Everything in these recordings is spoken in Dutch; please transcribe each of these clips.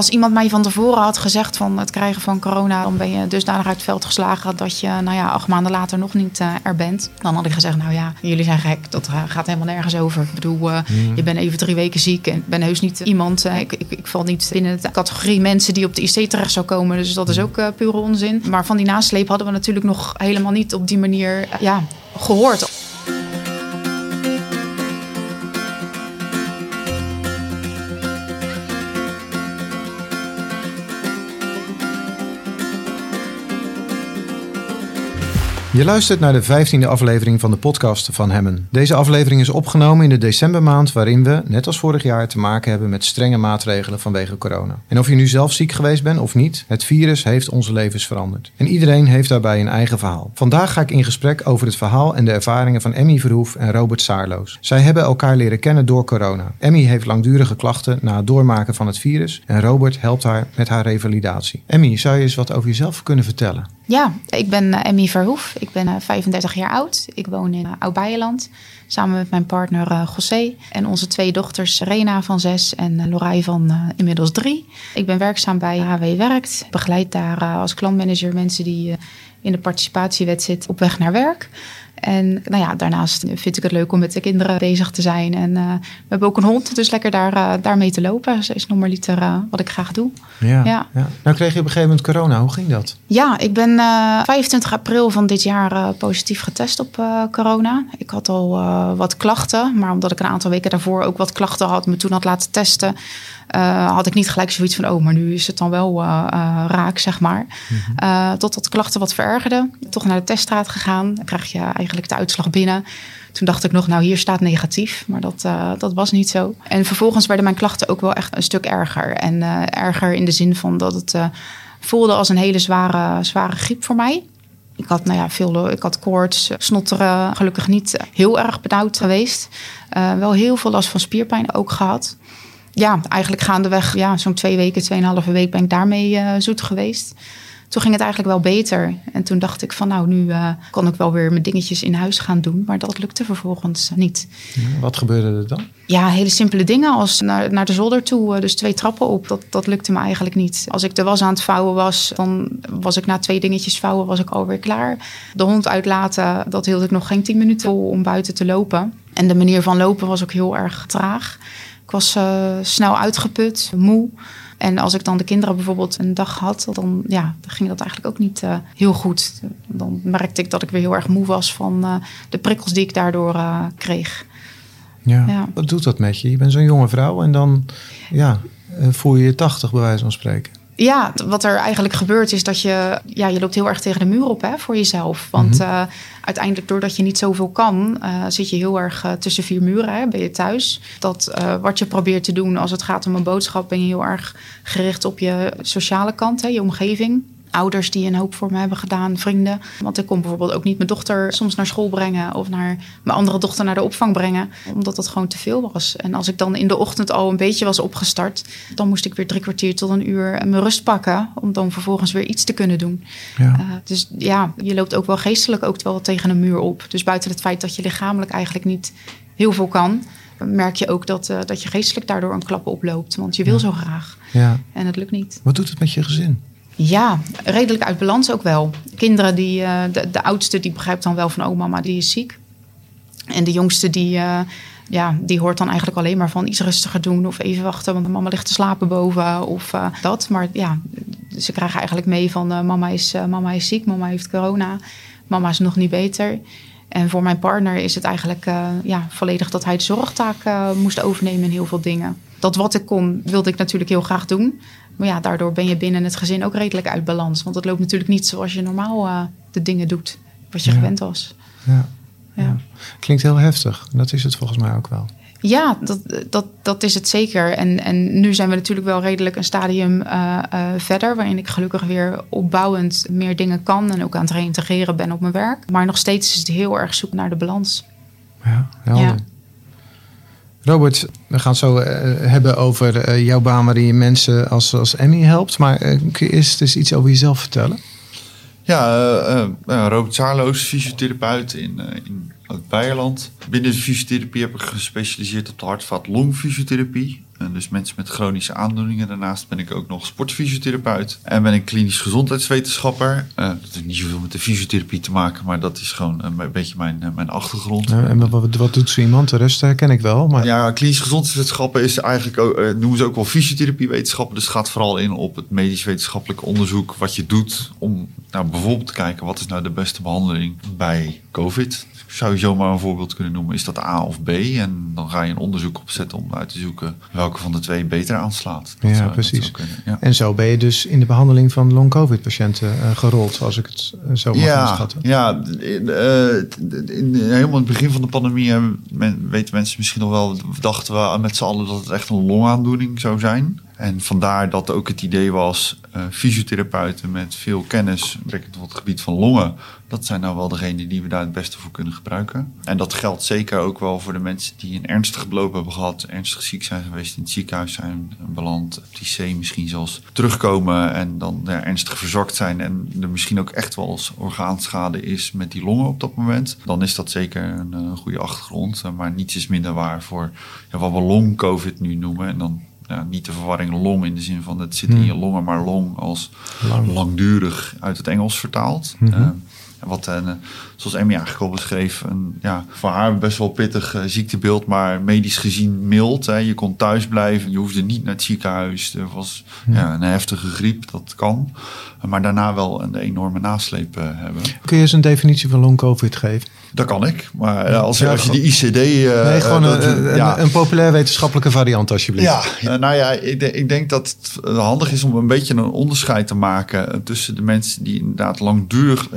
als iemand mij van tevoren had gezegd van het krijgen van corona, dan ben je dusdanig uit het veld geslagen dat je, nou ja, acht maanden later nog niet uh, er bent. Dan had ik gezegd, nou ja, jullie zijn gek. Dat uh, gaat helemaal nergens over. Ik bedoel, uh, mm. je bent even drie weken ziek en ik ben heus niet iemand. Ik, ik, ik, val niet binnen de categorie mensen die op de IC terecht zou komen. Dus dat is ook pure onzin. Maar van die nasleep hadden we natuurlijk nog helemaal niet op die manier ja, gehoord. Je luistert naar de vijftiende aflevering van de podcast van Hemmen. Deze aflevering is opgenomen in de decembermaand waarin we, net als vorig jaar, te maken hebben met strenge maatregelen vanwege corona. En of je nu zelf ziek geweest bent of niet, het virus heeft onze levens veranderd. En iedereen heeft daarbij een eigen verhaal. Vandaag ga ik in gesprek over het verhaal en de ervaringen van Emmy Verhoef en Robert Saarloos. Zij hebben elkaar leren kennen door corona. Emmy heeft langdurige klachten na het doormaken van het virus en Robert helpt haar met haar revalidatie. Emmy, zou je eens wat over jezelf kunnen vertellen? Ja, ik ben eh, Emmy Verhoef. Ik ben 35 eh, jaar oud. Ik woon in eh, Oud-Beijerland samen met mijn partner José en onze twee dochters Rena van zes en Lorij van inmiddels drie. Ik ben werkzaam bij HW Werkt. Begeleid daar als klantmanager mensen die in de participatiewet zitten op weg naar werk. En nou ja, daarnaast vind ik het leuk om met de kinderen bezig te zijn. En uh, we hebben ook een hond, dus lekker daar, uh, daarmee te lopen. Ze is normaliter uh, wat ik graag doe. Ja, ja. ja, Nou kreeg je op een gegeven moment corona. Hoe ging dat? Ja, ik ben 25 april van dit jaar positief getest op corona. Ik had al wat klachten, maar omdat ik een aantal weken daarvoor ook wat klachten had, me toen had laten testen, had ik niet gelijk zoiets van, oh, maar nu is het dan wel raak, zeg maar. Mm-hmm. totdat de klachten wat verergerden. Toch naar de teststraat gegaan. Dan krijg je eigenlijk de uitslag binnen. Toen dacht ik nog, nou, hier staat negatief. Maar dat, dat was niet zo. En vervolgens werden mijn klachten ook wel echt een stuk erger. En erger in de zin van dat het voelde als een hele zware, zware griep voor mij. Ik had, nou ja, veel, ik had koorts, snotteren, gelukkig niet heel erg benauwd geweest. wel heel veel last van spierpijn ook gehad ja, eigenlijk gaandeweg, ja, zo'n twee weken, tweeënhalve week ben ik daarmee zoet geweest. Toen ging het eigenlijk wel beter. En toen dacht ik van nou, nu uh, kan ik wel weer mijn dingetjes in huis gaan doen. Maar dat lukte vervolgens niet. wat gebeurde er dan? Ja, hele simpele dingen als naar, naar de zolder toe, uh, dus twee trappen op. Dat, dat lukte me eigenlijk niet. Als ik de was aan het vouwen was, dan was ik na twee dingetjes vouwen, was ik alweer klaar. De hond uitlaten, dat hield ik nog geen tien minuten vol om buiten te lopen. En de manier van lopen was ook heel erg traag. Ik was uh, snel uitgeput, moe. En als ik dan de kinderen bijvoorbeeld een dag had, dan, ja, dan ging dat eigenlijk ook niet uh, heel goed. Dan merkte ik dat ik weer heel erg moe was van uh, de prikkels die ik daardoor kreeg. Ja. ja. wat doet dat met je? Je bent zo'n jonge vrouw en dan ja, voel je je tachtig bij wijze van spreken ja, wat er eigenlijk gebeurt is dat je, ja, je loopt heel erg tegen de muur op hè, voor jezelf. Want mm -hmm. uh, uiteindelijk, doordat je niet zoveel kan, uh, zit je heel erg uh, tussen vier muren. Hè, ben je thuis. Dat wat je probeert te doen als het gaat om een boodschap, ben je heel erg gericht op je sociale kant, hè, je omgeving ouders die een hoop voor me hebben gedaan, vrienden. Want ik kon bijvoorbeeld ook niet mijn dochter soms naar school brengen of naar mijn andere dochter naar de opvang brengen, omdat dat gewoon te veel was. En als ik dan in de ochtend al een beetje was opgestart, dan moest ik weer drie kwartier tot een uur mijn rust pakken om dan vervolgens weer iets te kunnen doen. Ja. Uh, dus ja, je loopt ook wel geestelijk ook wel tegen een muur op. Dus buiten het feit dat je lichamelijk eigenlijk niet heel veel kan, merk je ook dat, uh, dat je geestelijk daardoor een klap oploopt. Want je wil zo graag. Ja. En het lukt niet. Wat doet het met je gezin? Ja, redelijk uit balans ook wel. Kinderen, die, uh, de, oudste, die begrijpt dan wel van... oh, mama, die is ziek. En de jongste, die, uh, ja, die hoort dan eigenlijk alleen maar van... iets rustiger doen of even wachten... want mama ligt te slapen boven of uh, dat. Maar ja, ze krijgen eigenlijk mee van... mama, is, mama is ziek, mama heeft corona... mama is nog niet beter... En voor mijn partner is het eigenlijk ja, volledig dat hij de zorgtaak moest overnemen in heel veel dingen. Dat wat ik kon, wilde ik natuurlijk heel graag doen. Maar ja, daardoor ben je binnen het gezin ook redelijk uit balans. Want het loopt natuurlijk niet zoals je normaal uh, de dingen doet, wat je gewend was. Ja. ja. Klinkt heel heftig. Dat is het volgens mij ook wel. Ja, dat, dat, dat is het zeker. En, en nu zijn we natuurlijk wel redelijk een stadium uh, uh, verder, waarin ik gelukkig weer opbouwend meer dingen kan en ook aan het reintegreren ben op mijn werk. Maar nog steeds is het heel erg zoek naar de balans. Ja, helder. Ja. Robert, we gaan het zo uh, hebben over uh, jouw baan waarin je mensen als, als Emmy helpt. Maar uh, kun je eerst iets over jezelf vertellen? Ja, Robert Saarloos, fysiotherapeut in, in Beierland. Binnen de fysiotherapie heb ik gespecialiseerd op de hartvat longfysiotherapie. En dus mensen met chronische aandoeningen. Daarnaast ben ik ook nog sportfysiotherapeut. En ben ik klinisch gezondheidswetenschapper. Uh, dat heeft niet zoveel met de fysiotherapie te maken, maar dat is gewoon een beetje mijn, mijn achtergrond. en wat, wat, doet zo iemand? De rest ken ik wel. Maar... Ja, klinisch gezondheidswetenschappen is eigenlijk ook, uh, noemen ze ook wel fysiotherapiewetenschappen. Dus het gaat vooral in op het medisch wetenschappelijk onderzoek wat je doet om nou, bijvoorbeeld te kijken wat is nou de beste behandeling bij COVID zou je zomaar een voorbeeld kunnen noemen. Is dat A of B? En dan ga je een onderzoek opzetten om uit te zoeken welke van de twee beter aanslaat. Dat ja, precies. Ja. En zo ben je dus in de behandeling van long-covid-patiënten uh, gerold, als ik het uh, zo mag ja, schatten. Ja, in, uh, in, helemaal in het begin van de pandemie men, weten mensen misschien nog wel, dachten we met z'n allen dat het echt een longaandoening zou zijn. En vandaar dat ook het idee was, uh, fysiotherapeuten met veel kennis, betrekkend tot het gebied van longen, dat zijn nou wel degenen die we daar het beste voor kunnen gebruiken. En dat geldt zeker ook wel voor de mensen die een ernstige beloop hebben gehad, ernstig ziek zijn geweest, in het ziekenhuis zijn beland, op die C misschien zelfs terugkomen en dan ernstig verzwakt zijn en er misschien ook echt wel eens orgaanschade is met die longen op dat moment. Dan is dat zeker een, een goede achtergrond, maar niets is minder waar voor ja, wat we long-covid nu noemen. En dan ja, niet de verwarring long in de zin van het zit in je hmm. longen, maar long als langdurig uit het Engels vertaald. Mm -hmm. wat, uh, zoals Emmy eigenlijk al beschreef, een, ja, voor haar best wel pittig uh, ziektebeeld, maar medisch gezien mild. Hè. Je kon thuis blijven, je hoefde niet naar het ziekenhuis. Er was hmm. ja, een heftige griep, dat kan. Maar daarna wel een enorme nasleep hebben. Kun je eens een definitie van long COVID geven? Dat kan ik. Maar eh, als, als je die ICD... Uh, nee, gewoon uh, een, ja. een, populair wetenschappelijke variant alsjeblieft. Ja, nou ja, ik, ik, denk dat het handig is om een beetje een onderscheid te maken... tussen de mensen die inderdaad langdurig...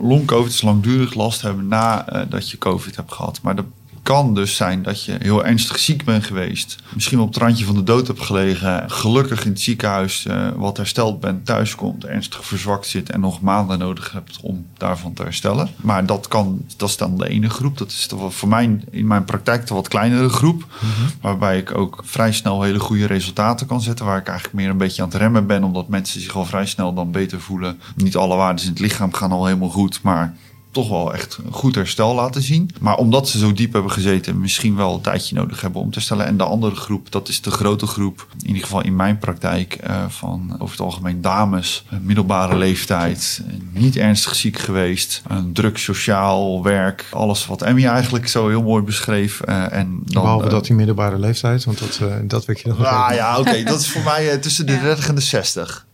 long-covid is langdurig last hebben nadat je covid hebt gehad. Maar de kan dus zijn dat je heel ernstig ziek bent geweest. Misschien op het randje van de dood hebt gelegen. Gelukkig in het ziekenhuis uh, wat hersteld bent, thuiskomt, ernstig verzwakt zit en nog maanden nodig hebt om daarvan te herstellen. Maar dat kan, dat is dan de ene groep. Dat is toch voor mij in mijn praktijk de wat kleinere groep. Mhm. Waarbij ik ook vrij snel hele goede resultaten kan zetten. Waar ik eigenlijk meer een beetje aan het remmen ben, omdat mensen zich al vrij snel dan beter voelen. Niet alle waarden in het lichaam gaan al helemaal goed, maar toch wel echt een goed herstel laten zien. Maar omdat ze zo diep hebben gezeten, misschien wel een tijdje nodig hebben om te herstellen. En de andere groep, dat is de grote groep, in ieder geval in mijn praktijk, uh, van over het algemeen dames, middelbare leeftijd, niet ernstig ziek geweest, een druk sociaal werk, alles wat Emmy eigenlijk zo heel mooi beschreef. Uh, en dan, Behalve uh, dat die middelbare leeftijd, want dat, dat weet je nog Ah ja, oké, dat is voor mij tussen de 30 en de 60.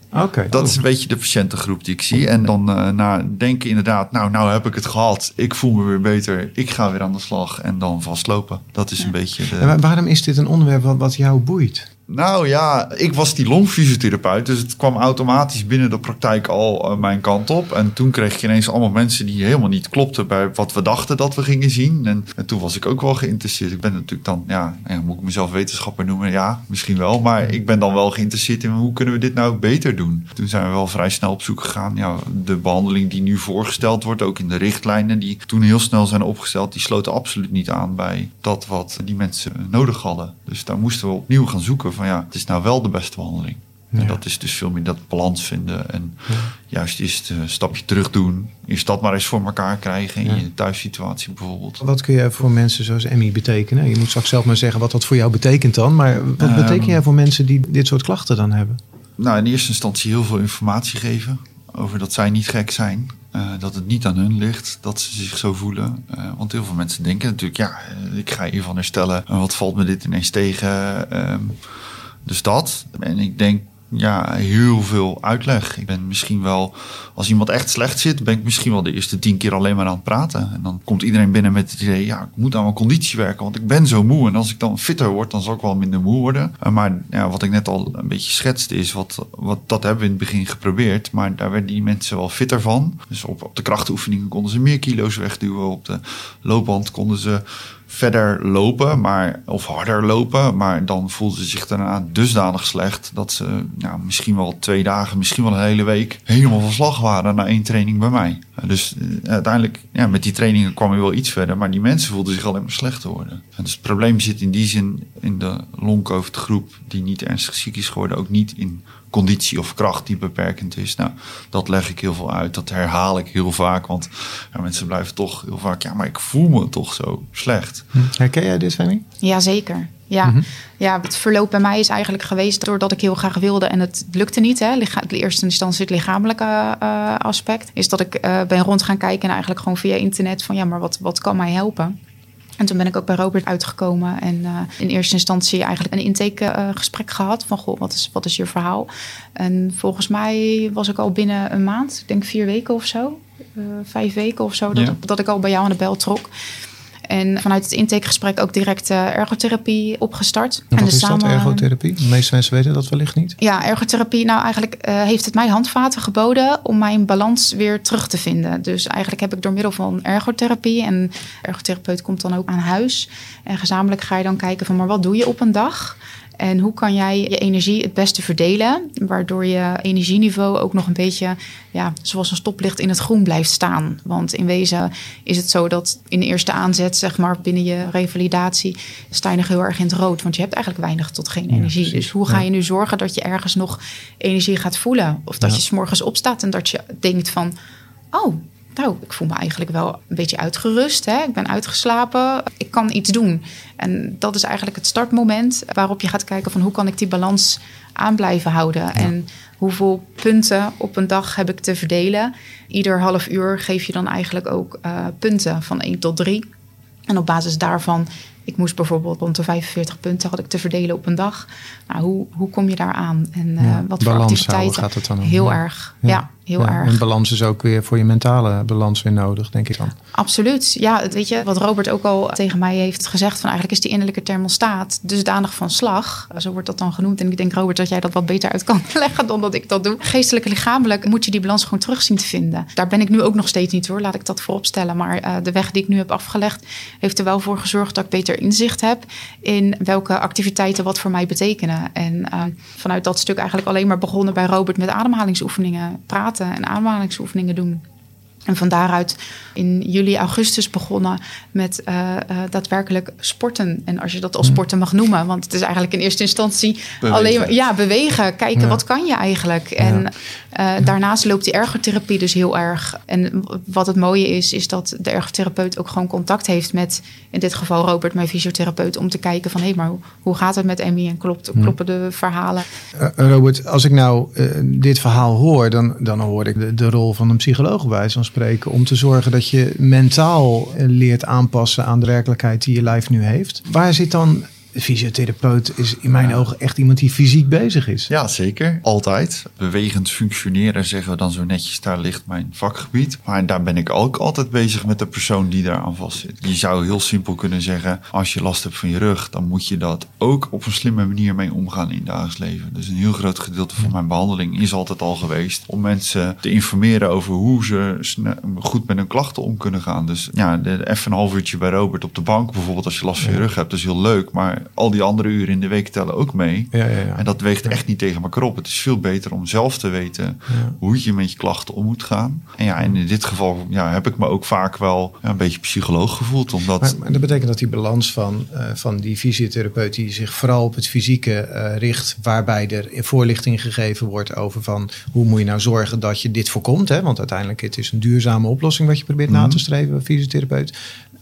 Dat is een beetje de patiëntengroep die ik zie. En dan uh, na denken inderdaad, nou, nou heb ik het gehad. Ik voel me weer beter. Ik ga weer aan de slag en dan vastlopen. Dat is een beetje de... En waarom is dit een onderwerp wat, wat jou boeit? Nou ja, ik was die longfysiotherapeut. Dus het kwam automatisch binnen de praktijk al uh, mijn kant op. En toen kreeg je ineens allemaal mensen die helemaal niet klopten bij wat we dachten dat we gingen zien. En, en toen was ik ook wel geïnteresseerd. Ik ben natuurlijk dan, ja, moet ik mezelf wetenschapper noemen? Ja, misschien wel. Maar ik ben dan wel geïnteresseerd in hoe kunnen we dit nou beter doen. Toen zijn we wel vrij snel op zoek gegaan. Ja, de behandeling die nu voorgesteld wordt, ook in de richtlijnen die toen heel snel zijn opgesteld, die sloten absoluut niet aan bij dat wat die mensen nodig hadden. Dus daar moesten we opnieuw gaan zoeken van ja, het is nou wel de beste behandeling. En dat is dus veel meer dat balans vinden. En juist eerst een stapje terug doen. Eerst dat maar eens voor elkaar krijgen in je thuissituatie bijvoorbeeld. Wat kun jij voor mensen zoals Emmy betekenen? Je moet straks zelf maar zeggen wat dat voor jou betekent dan. Maar wat um, betekent jij voor mensen die dit soort klachten dan hebben? Nou, in eerste instantie heel veel informatie geven. Over dat zij niet gek zijn. Uh, dat het niet aan hun ligt dat ze zich zo voelen. Uh, want heel veel mensen denken natuurlijk, ja, ik ga hiervan herstellen. En wat valt me dit ineens tegen? Um, dus dat. En ik denk ja, heel veel uitleg. Ik ben misschien wel, als iemand echt slecht zit, ben ik misschien wel de eerste tien keer alleen maar aan het praten. En dan komt iedereen binnen met het idee, ja, ik moet aan mijn conditie werken, want ik ben zo moe. En als ik dan fitter word, dan zal ik wel minder moe worden. Eh, maar ja, wat ik net al een beetje schetste is, wat, wat, dat hebben we in het begin geprobeerd. Maar daar werden die mensen wel fitter van. Dus op, op de krachtoefeningen konden ze meer kilo's wegduwen. Op de loopband konden ze verder lopen, maar, of harder lopen. Maar dan voelden ze zich daarna dusdanig slecht dat ze nou, misschien wel twee dagen, misschien wel een hele week helemaal van slag waren na één training bij mij. Dus uh, uiteindelijk, ja, met die trainingen kwam je wel iets verder, maar die mensen voelden zich alleen maar slechter worden. En dus het probleem zit in die zin in de long groep die niet ernstig ziek is geworden, ook niet in conditie of kracht die beperkend is. Nou, dat leg ik heel veel uit. Dat herhaal ik heel vaak. Want ja, mensen blijven toch heel vaak, ja, maar ik voel me toch zo slecht. Hm. Herken jij dit, Fanny? Jazeker. Ja. Mhm. ja, het verloop bij mij is eigenlijk geweest doordat ik heel graag wilde en het lukte niet. Hè. Licha de eerste instantie het lichamelijke uh, aspect. Is dat ik uh, ben rond gaan kijken en eigenlijk gewoon via internet van ja, maar wat, wat kan mij helpen? En toen ben ik ook bij Robert uitgekomen en uh, in eerste instantie eigenlijk een intakegesprek gehad van goh, wat is, wat is je verhaal? En volgens mij was ik al binnen een maand, ik denk vier weken of zo, vijf weken of zo, dat, Ja. dat ik al bij jou aan de bel trok. En vanuit het intakegesprek ook direct uh, ergotherapie opgestart. En wat dus is dat, ergotherapie? De meeste mensen weten dat wellicht niet. Ja, ergotherapie, nou eigenlijk uh, heeft het mij handvaten geboden om mijn balans weer terug te vinden. Dus eigenlijk heb ik door middel van ergotherapie en ergotherapeut komt dan ook aan huis. En gezamenlijk ga je dan kijken van, maar wat doe je op een dag? En hoe kan jij je energie het beste verdelen, waardoor je energieniveau ook nog een beetje, ja, zoals een stoplicht in het groen blijft staan. Want in wezen is het zo dat in de eerste aanzet, zeg maar, binnen je revalidatie, sta je nog heel erg in het rood. Want je hebt eigenlijk weinig tot geen energie. Ja, dus hoe ga je nu zorgen dat je ergens nog energie gaat voelen? Of dat ja. je s'morgens opstaat en dat je denkt van, oh, nou, ik voel me eigenlijk wel een beetje uitgerust. Hè? Ik ben uitgeslapen. Ik kan iets doen. En dat is eigenlijk het startmoment waarop je gaat kijken van hoe kan ik die balans aan blijven houden. Ja. En hoeveel punten op een dag heb ik te verdelen. Ieder half uur geef je dan eigenlijk ook uh, punten van 1 tot 3. En op basis daarvan, ik moest bijvoorbeeld rond de 45 punten had ik te verdelen op een dag. Nou, hoe, hoe kom je daar aan? En uh, ja, wat voor activiteiten? gaat het dan om? Heel ja. erg, ja, heel ja, erg. En balans is ook weer voor je mentale balans weer nodig, denk ik dan. Absoluut. Ja, weet je, wat Robert ook al tegen mij heeft gezegd... van eigenlijk is die innerlijke thermostaat dusdanig van slag. Zo wordt dat dan genoemd. En ik denk, Robert, dat jij dat wat beter uit kan leggen dan dat ik dat doe. Geestelijk en lichamelijk moet je die balans gewoon terug zien te vinden. Daar ben ik nu ook nog steeds niet hoor, laat ik dat voorop stellen. Maar uh, de weg die ik nu heb afgelegd... heeft er wel voor gezorgd dat ik beter inzicht heb... in welke activiteiten wat voor mij betekenen. En uh, vanuit dat stuk eigenlijk alleen maar begonnen bij Robert... met ademhalingsoefeningen praten en ademhalingsoefeningen doen. En van daaruit in juli, augustus begonnen met uh, uh, daadwerkelijk sporten. En als je dat als sporten mag noemen, want het is eigenlijk in eerste instantie bewegen. alleen maar ja, bewegen. Kijken, ja. wat kan je eigenlijk? En ja. uh, daarnaast loopt die ergotherapie dus heel erg. En wat het mooie is, is dat de ergotherapeut ook gewoon contact heeft met, in dit geval Robert, mijn fysiotherapeut, om te kijken van hé, hey, maar hoe gaat het met Emmy en klopt, kloppen de verhalen? Eh, Robert, als ik nou dit verhaal hoor, dan, dan hoor ik de, de rol van een psycholoog bij zo'n spreken om te zorgen dat je mentaal leert aanpassen aan de werkelijkheid die je lijf nu heeft. Waar zit dan fysiotherapeut is in mijn ja. ogen echt iemand die fysiek bezig is. Ja, zeker. Altijd. Bewegend functioneren zeggen we dan zo netjes. Daar ligt mijn vakgebied. Maar daar ben ik ook altijd bezig met de persoon die daar aan vastzit. Je zou heel simpel kunnen zeggen. Als je last hebt van je rug. Dan moet je dat ook op een slimme manier mee omgaan in het dagelijks leven. Dus een heel groot gedeelte van mijn behandeling is altijd al geweest. Om mensen te informeren over hoe ze goed met hun klachten om kunnen gaan. Dus ja, even een half uurtje bij Robert op de bank. Bijvoorbeeld als je last van je rug hebt. Dat is heel leuk. Maar al die andere uren in de week tellen ook mee. Ja, ja, ja. En dat weegt echt niet tegen elkaar op. Het is veel beter om zelf te weten hoe je met je klachten om moet gaan. En ja, en in dit geval ja, heb ik me ook vaak wel een beetje psycholoog gevoeld. Omdat... Maar, maar dat betekent dat die balans van, uh, van die fysiotherapeut die zich vooral op het fysieke uh, richt, waarbij er voorlichting gegeven wordt over van hoe moet je nou zorgen dat je dit voorkomt. Hè? Want uiteindelijk het is een duurzame oplossing wat je probeert na te streven, fysiotherapeut.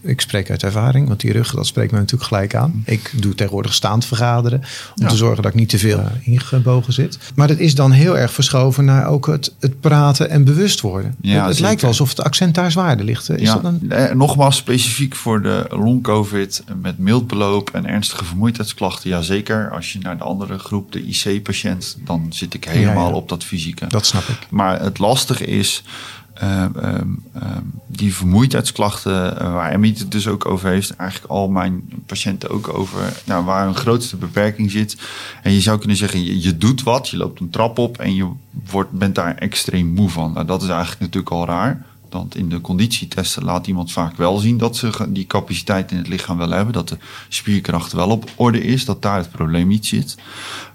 Ik spreek uit ervaring, want die rug, dat spreekt me natuurlijk gelijk aan. Ik doe tegenwoordig staand vergaderen om ja. te zorgen dat ik niet te veel uh, ingebogen zit. Maar dat is dan heel erg verschoven naar ook het, het praten en bewust worden. Ja, het, het lijkt wel alsof het accent daar zwaarder ligt. Is ja. dat een... eh, nogmaals, specifiek voor de long-covid met mild beloop en ernstige vermoeidheidsklachten. Jazeker, als je naar de andere groep, de IC-patiënt, dan zit ik helemaal op dat fysieke. Dat snap ik. Maar het lastige is... Uh, um, um, die vermoeidheidsklachten, uh, waar Emmy het dus ook over heeft, eigenlijk al mijn patiënten ook over, nou, waar hun grootste beperking zit. En je zou kunnen zeggen, je, doet wat, je loopt een trap op en je wordt, bent daar extreem moe van. Nou, dat is eigenlijk natuurlijk al raar. Want in de conditietesten laat iemand vaak wel zien dat ze die capaciteit in het lichaam wel hebben. Dat de spierkracht wel op orde is, dat daar het probleem niet zit.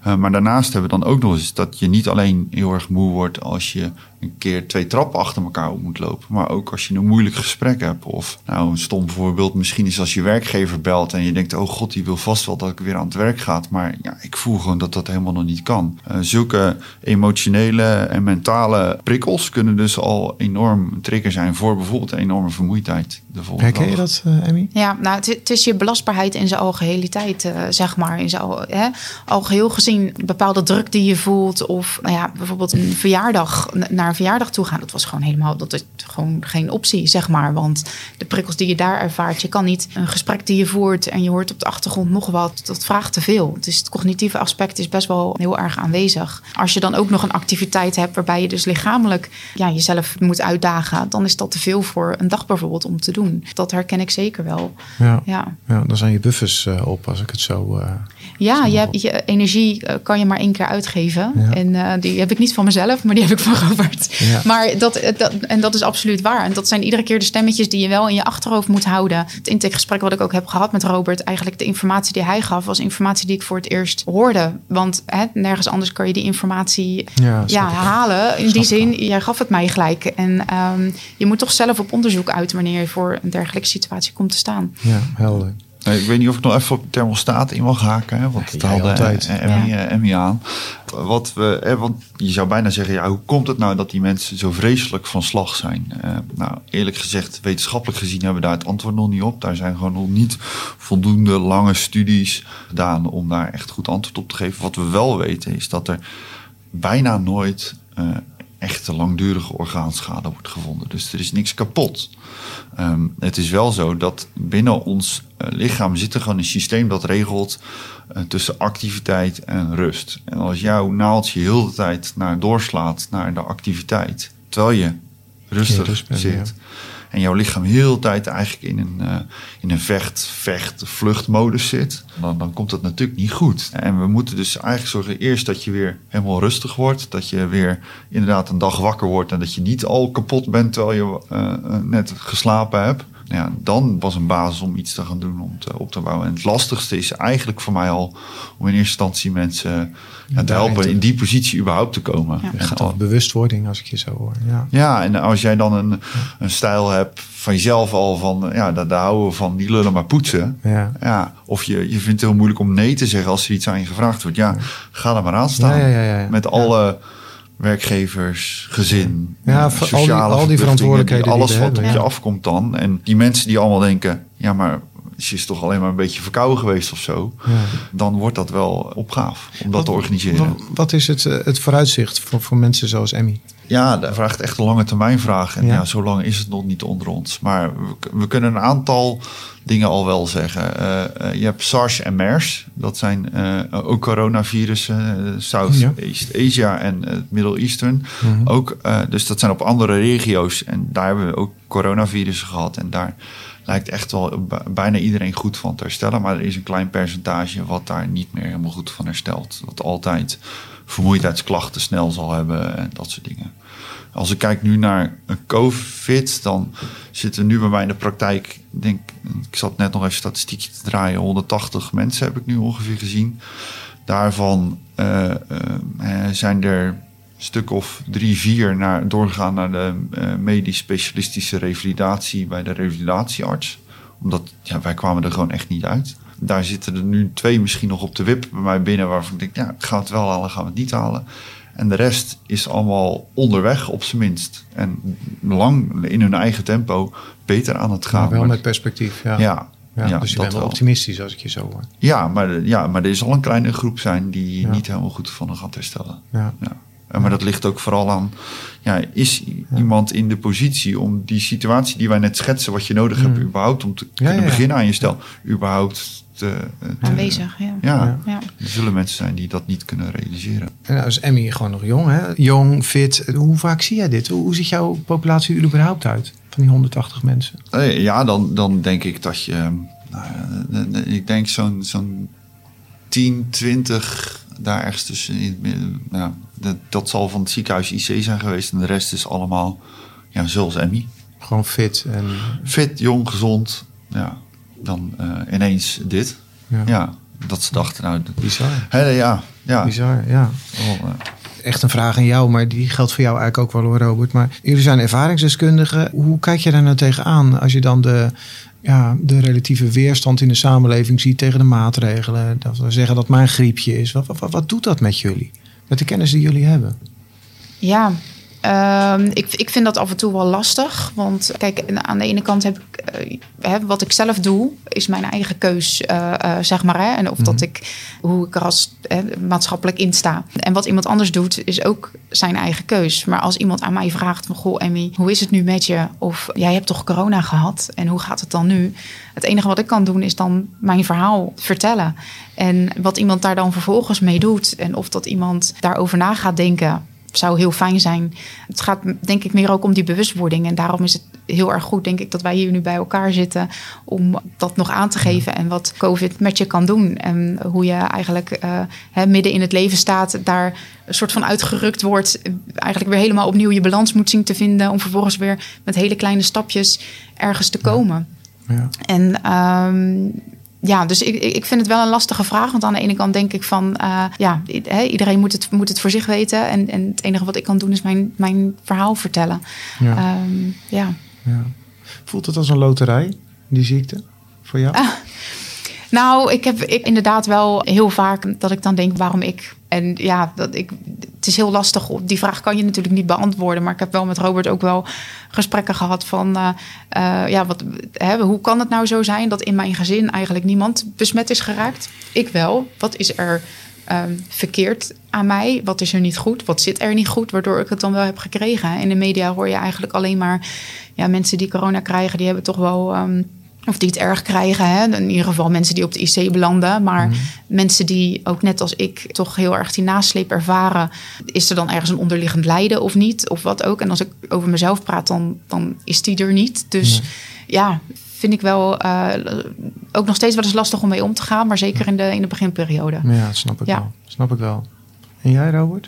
Uh, maar daarnaast hebben we dan ook nog eens dat je niet alleen heel erg moe wordt als je een keer twee trappen achter elkaar op moet lopen. Maar ook als je een moeilijk gesprek hebt. Of nou, een stom voorbeeld, misschien is als je werkgever belt en je denkt: oh god, die wil vast wel dat ik weer aan het werk ga. Maar ja, ik voel gewoon dat dat helemaal nog niet kan. Uh, zulke emotionele en mentale prikkels kunnen dus al enorm een trigger zijn voor bijvoorbeeld een enorme vermoeidheid. De volgende Herken je dat, uh, Emmy? Ja, nou, het, is je belastbaarheid in zijn algeheliteit, uh, zeg maar. In zijn al, hè, algeheel gezien, bepaalde druk die je voelt. Of nou ja, bijvoorbeeld een verjaardag, naar een verjaardag toe gaan. Dat was gewoon helemaal, dat is gewoon geen optie, zeg maar. Want de prikkels die je daar ervaart, je kan niet een gesprek die je voert en je hoort op de achtergrond nog wat. Dat vraagt te veel. Dus het cognitieve aspect is best wel heel erg aanwezig. Als je dan ook nog een activiteit hebt waarbij je dus lichamelijk ja, jezelf moet uitdagen, dan is dat te veel voor een dag bijvoorbeeld om te doen. Dat herken ik zeker wel. Ja, ja. ja dan zijn je buffers uh, op als ik het zo. Ja, je, hebt, je energie uh, kan je maar één keer uitgeven. Ja. En die heb ik niet van mezelf, maar die heb ik van Robert. Ja. Maar dat, dat, en dat is absoluut waar. En dat zijn iedere keer de stemmetjes die je wel in je achterhoofd moet houden. Het intakegesprek wat ik ook heb gehad met Robert, eigenlijk de informatie die hij gaf, was informatie die ik voor het eerst hoorde. Want hè, nergens anders kan je die informatie ja, ja halen. In die zin, jij gaf het mij gelijk. En um, je moet toch zelf op onderzoek uit wanneer je voor een dergelijke situatie komt te staan. Ja, helder. Ik weet niet of ik nog even op thermostaat in mag haken. Hè, want het haalde Emmy, ja. Emmy aan. Wat we, hè, want je zou bijna zeggen, ja, hoe komt het nou dat die mensen zo vreselijk van slag zijn? Uh, nou, eerlijk gezegd, wetenschappelijk gezien hebben we daar het antwoord nog niet op. Daar zijn gewoon nog niet voldoende lange studies gedaan om daar echt goed antwoord op te geven. Wat we wel weten is dat er bijna nooit uh, echte langdurige orgaanschade wordt gevonden. Dus er is niks kapot. Um, het is wel zo dat binnen ons uh, lichaam zit er gewoon een systeem dat regelt uh, tussen activiteit en rust. En als jouw naaldje heel de tijd naar doorslaat naar de activiteit, terwijl je rustig zit. Ja en jouw lichaam heel tijd eigenlijk in een, uh, in een vecht, vecht, vluchtmodus zit, dan, dan komt dat natuurlijk niet goed. En we moeten dus eigenlijk zorgen eerst dat je weer helemaal rustig wordt, dat je weer inderdaad een dag wakker wordt en dat je niet al kapot bent terwijl je uh, net geslapen hebt ja, dan was een basis om iets te gaan doen om te, op te bouwen. En het lastigste is eigenlijk voor mij al om in eerste instantie mensen ja, te helpen in die positie überhaupt te komen. Ja. Bewustwording als ik je zo hoor. Ja, ja en als jij dan een, een stijl hebt van jezelf al van, ja, daar, daar houden we van, die lullen maar poetsen. Ja. Ja, of je, je vindt het heel moeilijk om nee te zeggen als er iets aan je gevraagd wordt. Ja, ga er maar aan staan. Met alle werkgevers, gezin, ja, sociale al die, al die verantwoordelijkheden. Alles wat op je afkomt dan. En die mensen die allemaal denken, ja, maar ze is toch alleen maar een beetje verkouden geweest of zo. Ja. Dan wordt dat wel opgaaf om dat wat, te organiseren. Wat, is het, eh, het vooruitzicht voor, voor mensen zoals Emmy? Ja, dat vraagt echt een lange termijn vraag. En ja. ja, zo lang is het nog niet onder ons. Maar we, we kunnen een aantal dingen al wel zeggen. Uh, uh, je hebt SARS en MERS. Dat zijn uh, ook coronavirussen. Southeast ja. Asia en het Middle Eastern. Mm -hmm. ook, dus dat zijn op andere regio's. En daar hebben we ook coronavirussen gehad. En daar lijkt echt wel bijna iedereen goed van te herstellen. Maar er is een klein percentage wat daar niet meer helemaal goed van herstelt. Wat altijd vermoeidheidsklachten snel zal hebben en dat soort dingen. Als ik kijk nu naar COVID, dan zitten nu bij mij in de praktijk, denk, ik zat net nog even statistiekje te draaien, 180 mensen heb ik nu ongeveer gezien. Daarvan uh, uh, zijn er een stuk of drie, vier naar, doorgegaan naar de uh, medisch specialistische revalidatie bij de revalidatiearts. Omdat ja, wij kwamen er gewoon echt niet uit. Daar zitten er nu twee misschien nog op de wip bij mij binnen waarvan ik denk, ja, gaan we het wel halen, gaan we het niet halen. En de rest is allemaal onderweg, op zijn minst. En lang in hun eigen tempo beter aan het gaan. Maar wel met perspectief, ja. Ja, ja, ja, dus je bent wel optimistisch als ik je zo hoor. Ja, maar, ja, maar er is al een kleine groep zijn die niet helemaal goed van gaat herstellen. Ja. Ja. Maar dat ligt ook vooral aan, ja, is iemand in de positie om die situatie die wij net schetsen, wat je nodig mm. hebt, überhaupt om te kunnen beginnen aan je stel, überhaupt te, te, aanwezig. Ja. Ja, ja. er zullen mensen zijn die dat niet kunnen realiseren. En nou is Emmy gewoon nog jong, hè? Jong, fit. Hoe vaak zie jij dit? Hoe, hoe ziet jouw populatie er überhaupt uit? Van die 180 mensen? Ja, dan, dan denk ik dat je... Nou, ik denk zo'n zo'n 10, 20 daar ergens tussen. Nou, dat, dat zal van het ziekenhuis IC zijn geweest. En de rest is allemaal ja, zoals Emmy. Gewoon fit en... Fit, jong, gezond. Ja dan uh, ineens dit. Ja. ja. dat ze dachten, nou... Bizar. Hè, ja, ja. Bizar, ja. Oh, uh. Echt een vraag aan jou, maar die geldt voor jou eigenlijk ook wel hoor, Robert. Maar jullie zijn ervaringsdeskundigen. Hoe kijk je daar nou tegenaan als je dan de, ja, de relatieve weerstand in de samenleving ziet tegen de maatregelen? Dat we zeggen dat maar een griepje is. Wat, wat, wat doet dat met jullie? Met de kennis die jullie hebben? Ja, Ehm, ik, ik vind dat af en toe wel lastig. Want kijk, aan de ene kant heb ik uh, hè, wat ik zelf doe, is mijn eigen keus, uh, uh, zeg maar. Hè? En of dat mhm. ik, hoe ik er als maatschappelijk in sta. En wat iemand anders doet, is ook zijn eigen keus. Maar als iemand aan mij vraagt van, goh Emmy, hoe is het nu met je? Of jij hebt toch corona gehad en hoe gaat het dan nu? Het enige wat ik kan doen is dan mijn verhaal vertellen. En wat iemand daar dan vervolgens mee doet en of dat iemand daarover na gaat denken zou heel fijn zijn. Het gaat denk ik meer ook om die bewustwording. En daarom is het heel erg goed, denk ik, dat wij hier nu bij elkaar zitten om dat nog aan te geven en wat COVID met je kan doen. En hoe je eigenlijk uh, midden in het leven staat, daar een soort van uitgerukt wordt. Eigenlijk weer helemaal opnieuw je balans moet zien te vinden. Om vervolgens weer met hele kleine stapjes ergens te komen. Ja. En um, ja, dus ik, ik vind het wel een lastige vraag. Want aan de ene kant denk ik van, uh, ja, iedereen moet het, moet het voor zich weten. En, en het enige wat ik kan doen is mijn, mijn verhaal vertellen. Ja. Um, ja. ja. Voelt het als een loterij, die ziekte, voor jou? Nou, ik heb ik, inderdaad wel heel vaak dat ik dan denk, waarom ik? En ja, dat ik, het is heel lastig. Die vraag kan je natuurlijk niet beantwoorden. Maar ik heb wel met Robert ook wel gesprekken gehad van... Uh, uh, ja, wat, hè, hoe kan het nou zo zijn dat in mijn gezin eigenlijk niemand besmet is geraakt? Ik wel. Wat is er um, verkeerd aan mij? Wat is er niet goed? Wat zit er niet goed? Waardoor ik het dan wel heb gekregen. In de media hoor je eigenlijk alleen maar... Ja, mensen die corona krijgen, die hebben toch wel... Um, of die het erg krijgen. Hè? In ieder geval mensen die op de IC belanden. Maar mhm. mensen die ook net als ik toch heel erg die nasleep ervaren. Is er dan ergens een onderliggend lijden of niet? Of wat ook. En als ik over mezelf praat, dan, dan is die er niet. Dus ja, vind ik wel uh, ook nog steeds wel eens lastig om mee om te gaan. Maar zeker in de, in de beginperiode. Ja, dat snap ik wel. Snap ik wel. En jij, Robert?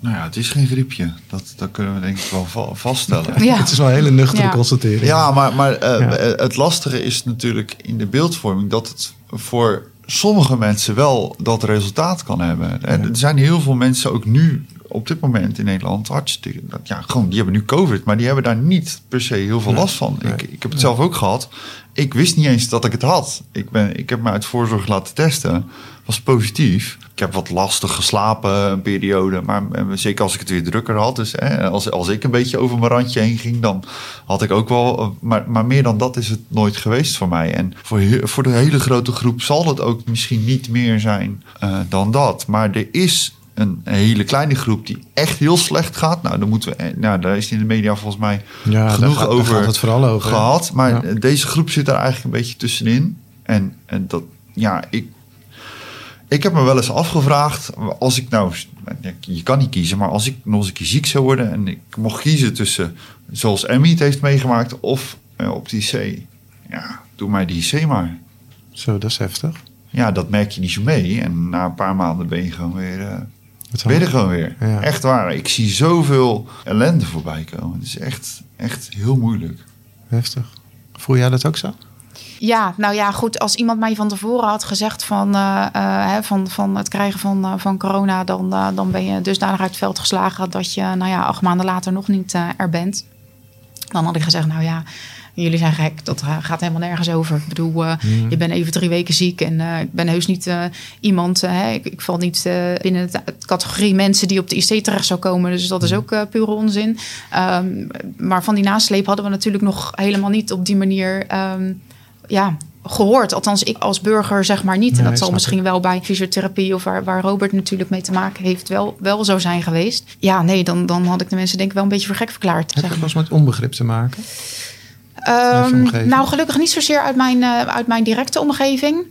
Nou ja, het is geen griepje. Dat, dat kunnen we denk ik wel vaststellen. Ja. Het is wel een hele nuchtere ja. constatering. Ja, maar, maar uh, het lastige is natuurlijk in de beeldvorming dat het voor sommige mensen wel dat resultaat kan hebben. En er zijn heel veel mensen ook nu op dit moment in Nederland hartstikke. Ja, gewoon, die hebben nu COVID, maar die hebben daar niet per se heel veel last van. Ik, ik heb het zelf ook gehad. Ik wist niet eens dat ik het had. Ik, ben, ik heb me uit voorzorg laten testen. Was positief. Ik heb wat lastig geslapen een periode. Maar zeker als ik het weer drukker had. Dus hè, als, als ik een beetje over mijn randje heen ging, dan had ik ook wel. Maar, maar meer dan dat is het nooit geweest voor mij. En voor, voor de hele grote groep zal het ook misschien niet meer zijn uh, dan dat. Maar er is een hele kleine groep die echt heel slecht gaat. Nou, dan moeten we, eh, nou, daar is in de media volgens mij ja, genoeg gaat, over, het vooral over gehad. Maar deze groep zit daar eigenlijk een beetje tussenin. En, en dat, ja, ik, ik heb me wel eens afgevraagd, als ik nou, je kan niet kiezen, maar als ik nog eens een keer ziek zou worden en ik mocht kiezen tussen, zoals Emmy het heeft meegemaakt, of uh, op die IC. Ja, doe mij die IC maar. Zo, dat is heftig. Ja, dat merk je niet zo mee. En na een paar maanden ben je gewoon weer. Uh, ben je gewoon weer. Echt waar. Ik zie zoveel ellende voorbij komen. Het is echt, echt heel moeilijk. Heftig. Voel jij dat ook zo? Ja, nou ja, goed. Als iemand mij van tevoren had gezegd van, uh, uh, van, van het krijgen van, uh, van corona, dan, dan ben je dusdanig uit het veld geslagen dat je, nou ja, acht maanden later nog niet er bent. Dan had ik gezegd, nou ja, jullie zijn gek. Dat gaat helemaal nergens over. Ik bedoel, uh, je bent even drie weken ziek en uh, ik ben heus niet uh, iemand. ik, ik, val niet binnen de categorie mensen die op de IC terecht zou komen. Dus dat is ook pure onzin. Um, maar van die nasleep hadden we natuurlijk nog helemaal niet op die manier. Um, ja, gehoord. Althans, ik als burger zeg maar niet. En dat zal misschien wel bij fysiotherapie of waar, waar Robert natuurlijk mee te maken heeft, wel, wel zo zijn geweest. Ja, nee, dan, dan had ik de mensen denk ik wel een beetje voor gek verklaard. Heeft het was met onbegrip te maken? Um, nou, gelukkig niet zozeer uit mijn, uh, uit mijn directe omgeving.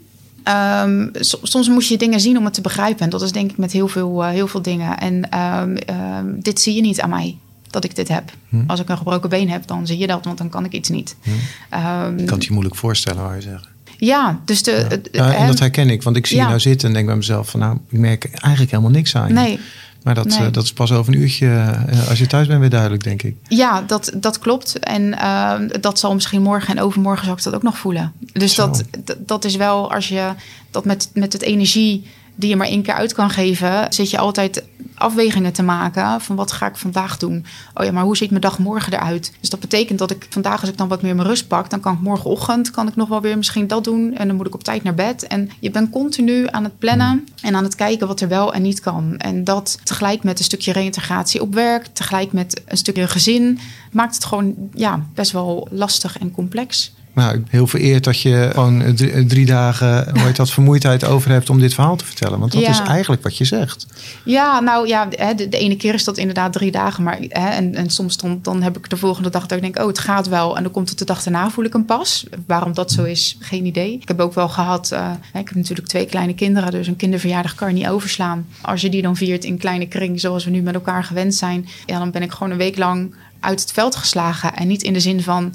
Um, soms moet je dingen zien om het te begrijpen. En dat is denk ik met heel veel, uh, heel veel dingen. En um, dit zie je niet aan mij dat ik dit heb. Hm. Als ik een gebroken been heb, dan zie je dat, want dan kan ik iets niet. Hm. Um, kan het je moeilijk voorstellen, waar je zeggen. Ja, dus de. Ja. en dat herken ik, want ik zie je nou zitten en denk bij mezelf van, nou, ik merk eigenlijk helemaal niks aan. Je. Nee. Maar dat, eh, dat is pas over een uurtje, uh, als je thuis bent, weer duidelijk, denk ik. Ja, dat, dat klopt. En uh, dat zal misschien morgen en overmorgen zal ik dat ook nog voelen. Dus dat, dat is wel als je dat met, met het energie die je maar één keer uit kan geven, zit je altijd afwegingen te maken van wat ga ik vandaag doen. Oh ja, maar hoe ziet mijn dag morgen eruit? Dus dat betekent dat ik vandaag, als ik dan wat meer mijn rust pak, dan kan ik morgenochtend kan ik nog wel weer misschien dat doen en dan moet ik op tijd naar bed. En je bent continu aan het plannen en aan het kijken wat er wel en niet kan. En dat tegelijk met een stukje reïntegratie op werk, tegelijk met een stukje gezin, maakt het gewoon ja, best wel lastig en complex. Nou, heel vereerd dat je gewoon drie, drie dagen hoe heet dat, vermoeidheid over hebt om dit verhaal te vertellen. Want dat Ja. is eigenlijk wat je zegt. Ja, nou ja, de, de ene keer is dat inderdaad drie dagen. Maar, hè, en, en soms dan, dan heb ik de volgende dag dat ik denk, oh, het gaat wel. En dan komt het de dag daarna, voel ik hem pas. Waarom dat zo is, geen idee. Ik heb ook wel gehad, eh, ik heb natuurlijk twee kleine kinderen. Dus een kinderverjaardag kan je niet overslaan. Als je die dan viert in kleine kring, zoals we nu met elkaar gewend zijn. Ja, dan ben ik gewoon een week lang uit het veld geslagen. En niet in de zin van...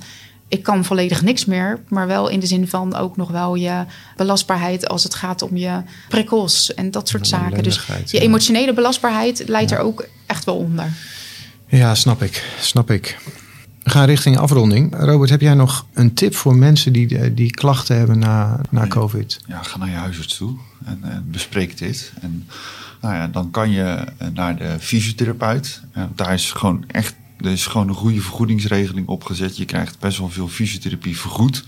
Ik kan volledig niks meer, maar wel in de zin van ook nog wel je belastbaarheid als het gaat om je prikkels en dat soort zaken. Dus je ja. emotionele belastbaarheid leidt er ook echt wel onder. Ja, snap ik. Snap ik. We gaan richting afronding. Robert, heb jij nog een tip voor mensen die, die klachten hebben na, na Nee. COVID? Ja, ga naar je huisarts toe en, en bespreek dit. En nou ja, dan kan je eh, naar de fysiotherapeut. Ja, daar is gewoon echt er is gewoon een goede vergoedingsregeling opgezet. Je krijgt best wel veel fysiotherapie vergoed.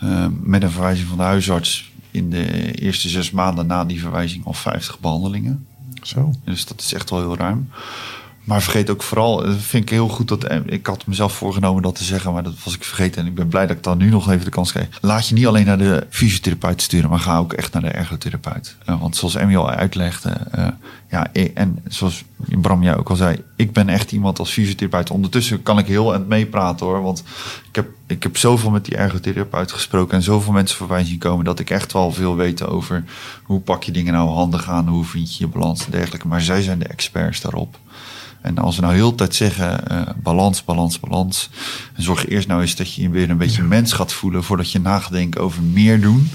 Eh, met een verwijzing van de huisarts in de eerste zes maanden na die verwijzing al 50 behandelingen. Zo. Dus dat is echt wel heel ruim. Maar vergeet ook vooral, dat vind ik heel goed dat eh, ik had mezelf voorgenomen dat te zeggen, maar dat was ik vergeten. En ik ben blij dat ik dan nu nog even de kans kreeg. Laat je niet alleen naar de fysiotherapeut sturen, maar ga ook echt naar de ergotherapeut. Eh, want zoals Emmy al uitlegde, eh, ja, en zoals Bram jij ook al zei, ik ben echt iemand als fysiotherapeut. Ondertussen kan ik heel aan het meepraten hoor, want ik heb, ik heb zoveel met die ergotherapeut gesproken en zoveel mensen voorbij zien komen dat ik echt wel veel weet over hoe pak je dingen nou handig aan, hoe vind je je balans en dergelijke. Maar zij zijn de experts daarop. En als we nou heel de tijd zeggen, eh, balans, balans, balans. En zorg eerst nou eens dat je je weer een beetje mens gaat voelen voordat je na gaat denken over meer doen.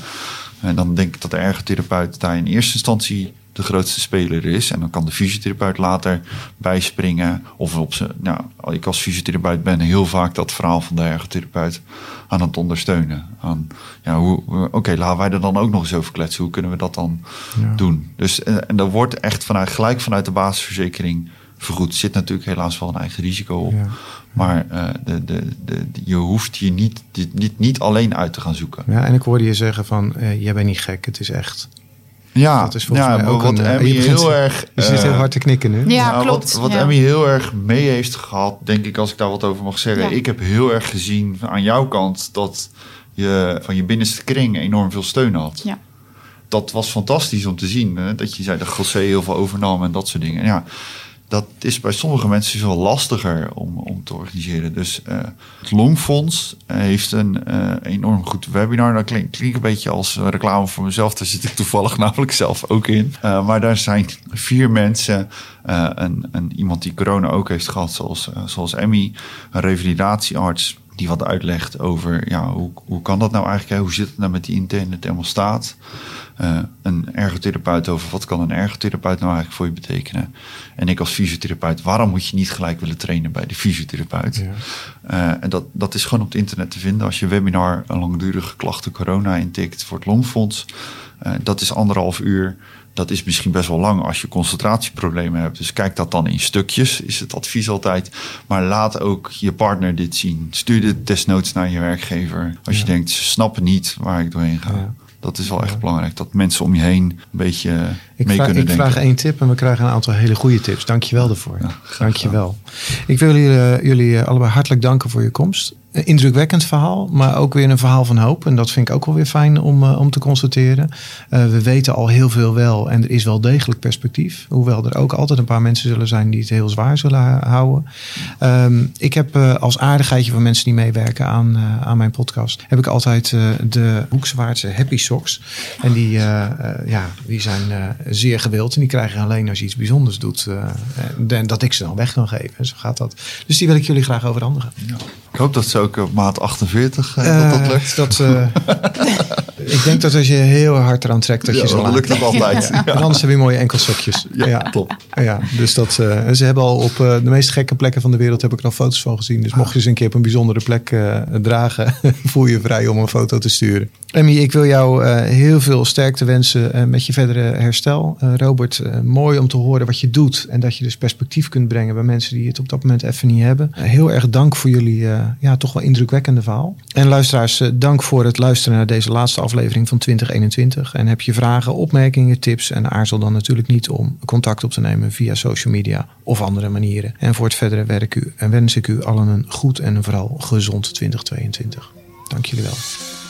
En dan denk ik dat de ergotherapeut daar in eerste instantie de grootste speler is. En dan kan de fysiotherapeut later bijspringen. Of op zijn, nou, ik als fysiotherapeut ben heel vaak dat verhaal van de ergotherapeut aan het ondersteunen. Aan, ja, hoe, oké, laten wij er dan ook nog eens over kletsen. Hoe kunnen we dat dan Ja. doen? Dus, eh, en dat wordt echt vanuit, gelijk vanuit de basisverzekering vergoed. Er zit natuurlijk helaas wel een eigen risico op. Ja. Maar eh, de, de, de, je hoeft je niet, niet, niet alleen uit te gaan zoeken. Ja, en ik hoorde je zeggen van, eh, jij bent niet gek, het is echt. Ja, Dat is volgens ja, mij ook wat een, eh, Emmy je begint- heel erg... Je zit heel hard te knikken nu. Ja, nou, klopt. Wat, wat Ja. Emmy heel erg mee heeft gehad, denk ik, als ik daar wat over mag zeggen. Ja. Ik heb heel erg gezien aan jouw kant dat je van je binnenste kring enorm veel steun had. Ja. Dat was fantastisch om te zien. Hè? Dat je zei dat José heel veel overnam en dat soort dingen. En ja, dat is bij sommige mensen veel lastiger om, om te organiseren. Dus eh, het Longfonds eh, heeft een eh, enorm goed webinar. Dat klinkt, een beetje als reclame voor mezelf. Daar zit ik toevallig namelijk zelf ook in. Maar daar zijn vier mensen. een, iemand die corona ook heeft gehad, zoals, zoals Emmy. Een revalidatiearts die wat uitlegt over ja, hoe, hoe kan dat nou eigenlijk? hè? Hoe zit het nou met die interne thermostaat? Eh, een ergotherapeut over wat kan een ergotherapeut nou eigenlijk voor je betekenen? En ik als fysiotherapeut, waarom moet je niet gelijk willen trainen bij de fysiotherapeut? Ja. Eh, en dat, dat is gewoon op het internet te vinden. Als je webinar een langdurige klachten corona intikt voor het Longfonds. eh, dat is anderhalf uur. Dat is misschien best wel lang als je concentratieproblemen hebt. Dus kijk dat dan in stukjes, is het advies altijd. Maar laat ook je partner dit zien. Stuur dit desnoods naar je werkgever. Als je denkt, ze snappen niet waar ik doorheen ga. Ja. Dat is wel echt belangrijk. Dat mensen om je heen een beetje Ik, mee vraag, kunnen ik denken. vraag één tip en we krijgen een aantal hele goede tips. Dank je wel daarvoor. Ja, Dank je wel. Ik wil jullie, eh, jullie eh, allebei hartelijk danken voor je komst. Een indrukwekkend verhaal, maar ook weer een verhaal van hoop. En dat vind ik ook wel weer fijn om, eh, om te constateren. Eh, we weten al heel veel wel en er is wel degelijk perspectief. Hoewel er ook altijd een paar mensen zullen zijn die het heel zwaar zullen houden. Ehm, ik heb eh, als aardigheidje van mensen die meewerken aan, aan mijn podcast... heb ik altijd de Hoekswaardse Happy Socks. En die, ja, die zijn zeer gewild. En die krijg je alleen als je iets bijzonders doet. en dat ik ze dan weg kan geven. Zo gaat dat. Dus die wil ik jullie graag overhandigen. Ja. Ik hoop dat ze ook op maat 48 eh, dat dat Eh, lukt. dat, eh, Ik denk dat als je heel hard eraan trekt, dat je Ja, dan laat. lukt het altijd. Anders heb je mooie enkelsokjes. Ja, top. Ja, dus dat, ze hebben al op de meest gekke plekken van de wereld heb ik er al foto's van gezien. Dus mocht je ze een keer op een bijzondere plek dragen, voel je vrij om een foto te sturen. Emmy, ik wil jou heel veel sterkte wensen met je verdere herstel. Robert, mooi om te horen wat je doet en dat je dus perspectief kunt brengen bij mensen die het op dat moment even niet hebben. Heel erg dank voor jullie ja, toch wel indrukwekkende verhaal. En luisteraars, eh, dank voor het luisteren naar deze laatste aflevering van 2021. En heb je vragen, opmerkingen, tips en aarzel dan natuurlijk niet om contact op te nemen via social media of andere manieren. En voor het verdere werk u en wens ik u allen een goed en vooral gezond 2022. Dank jullie wel.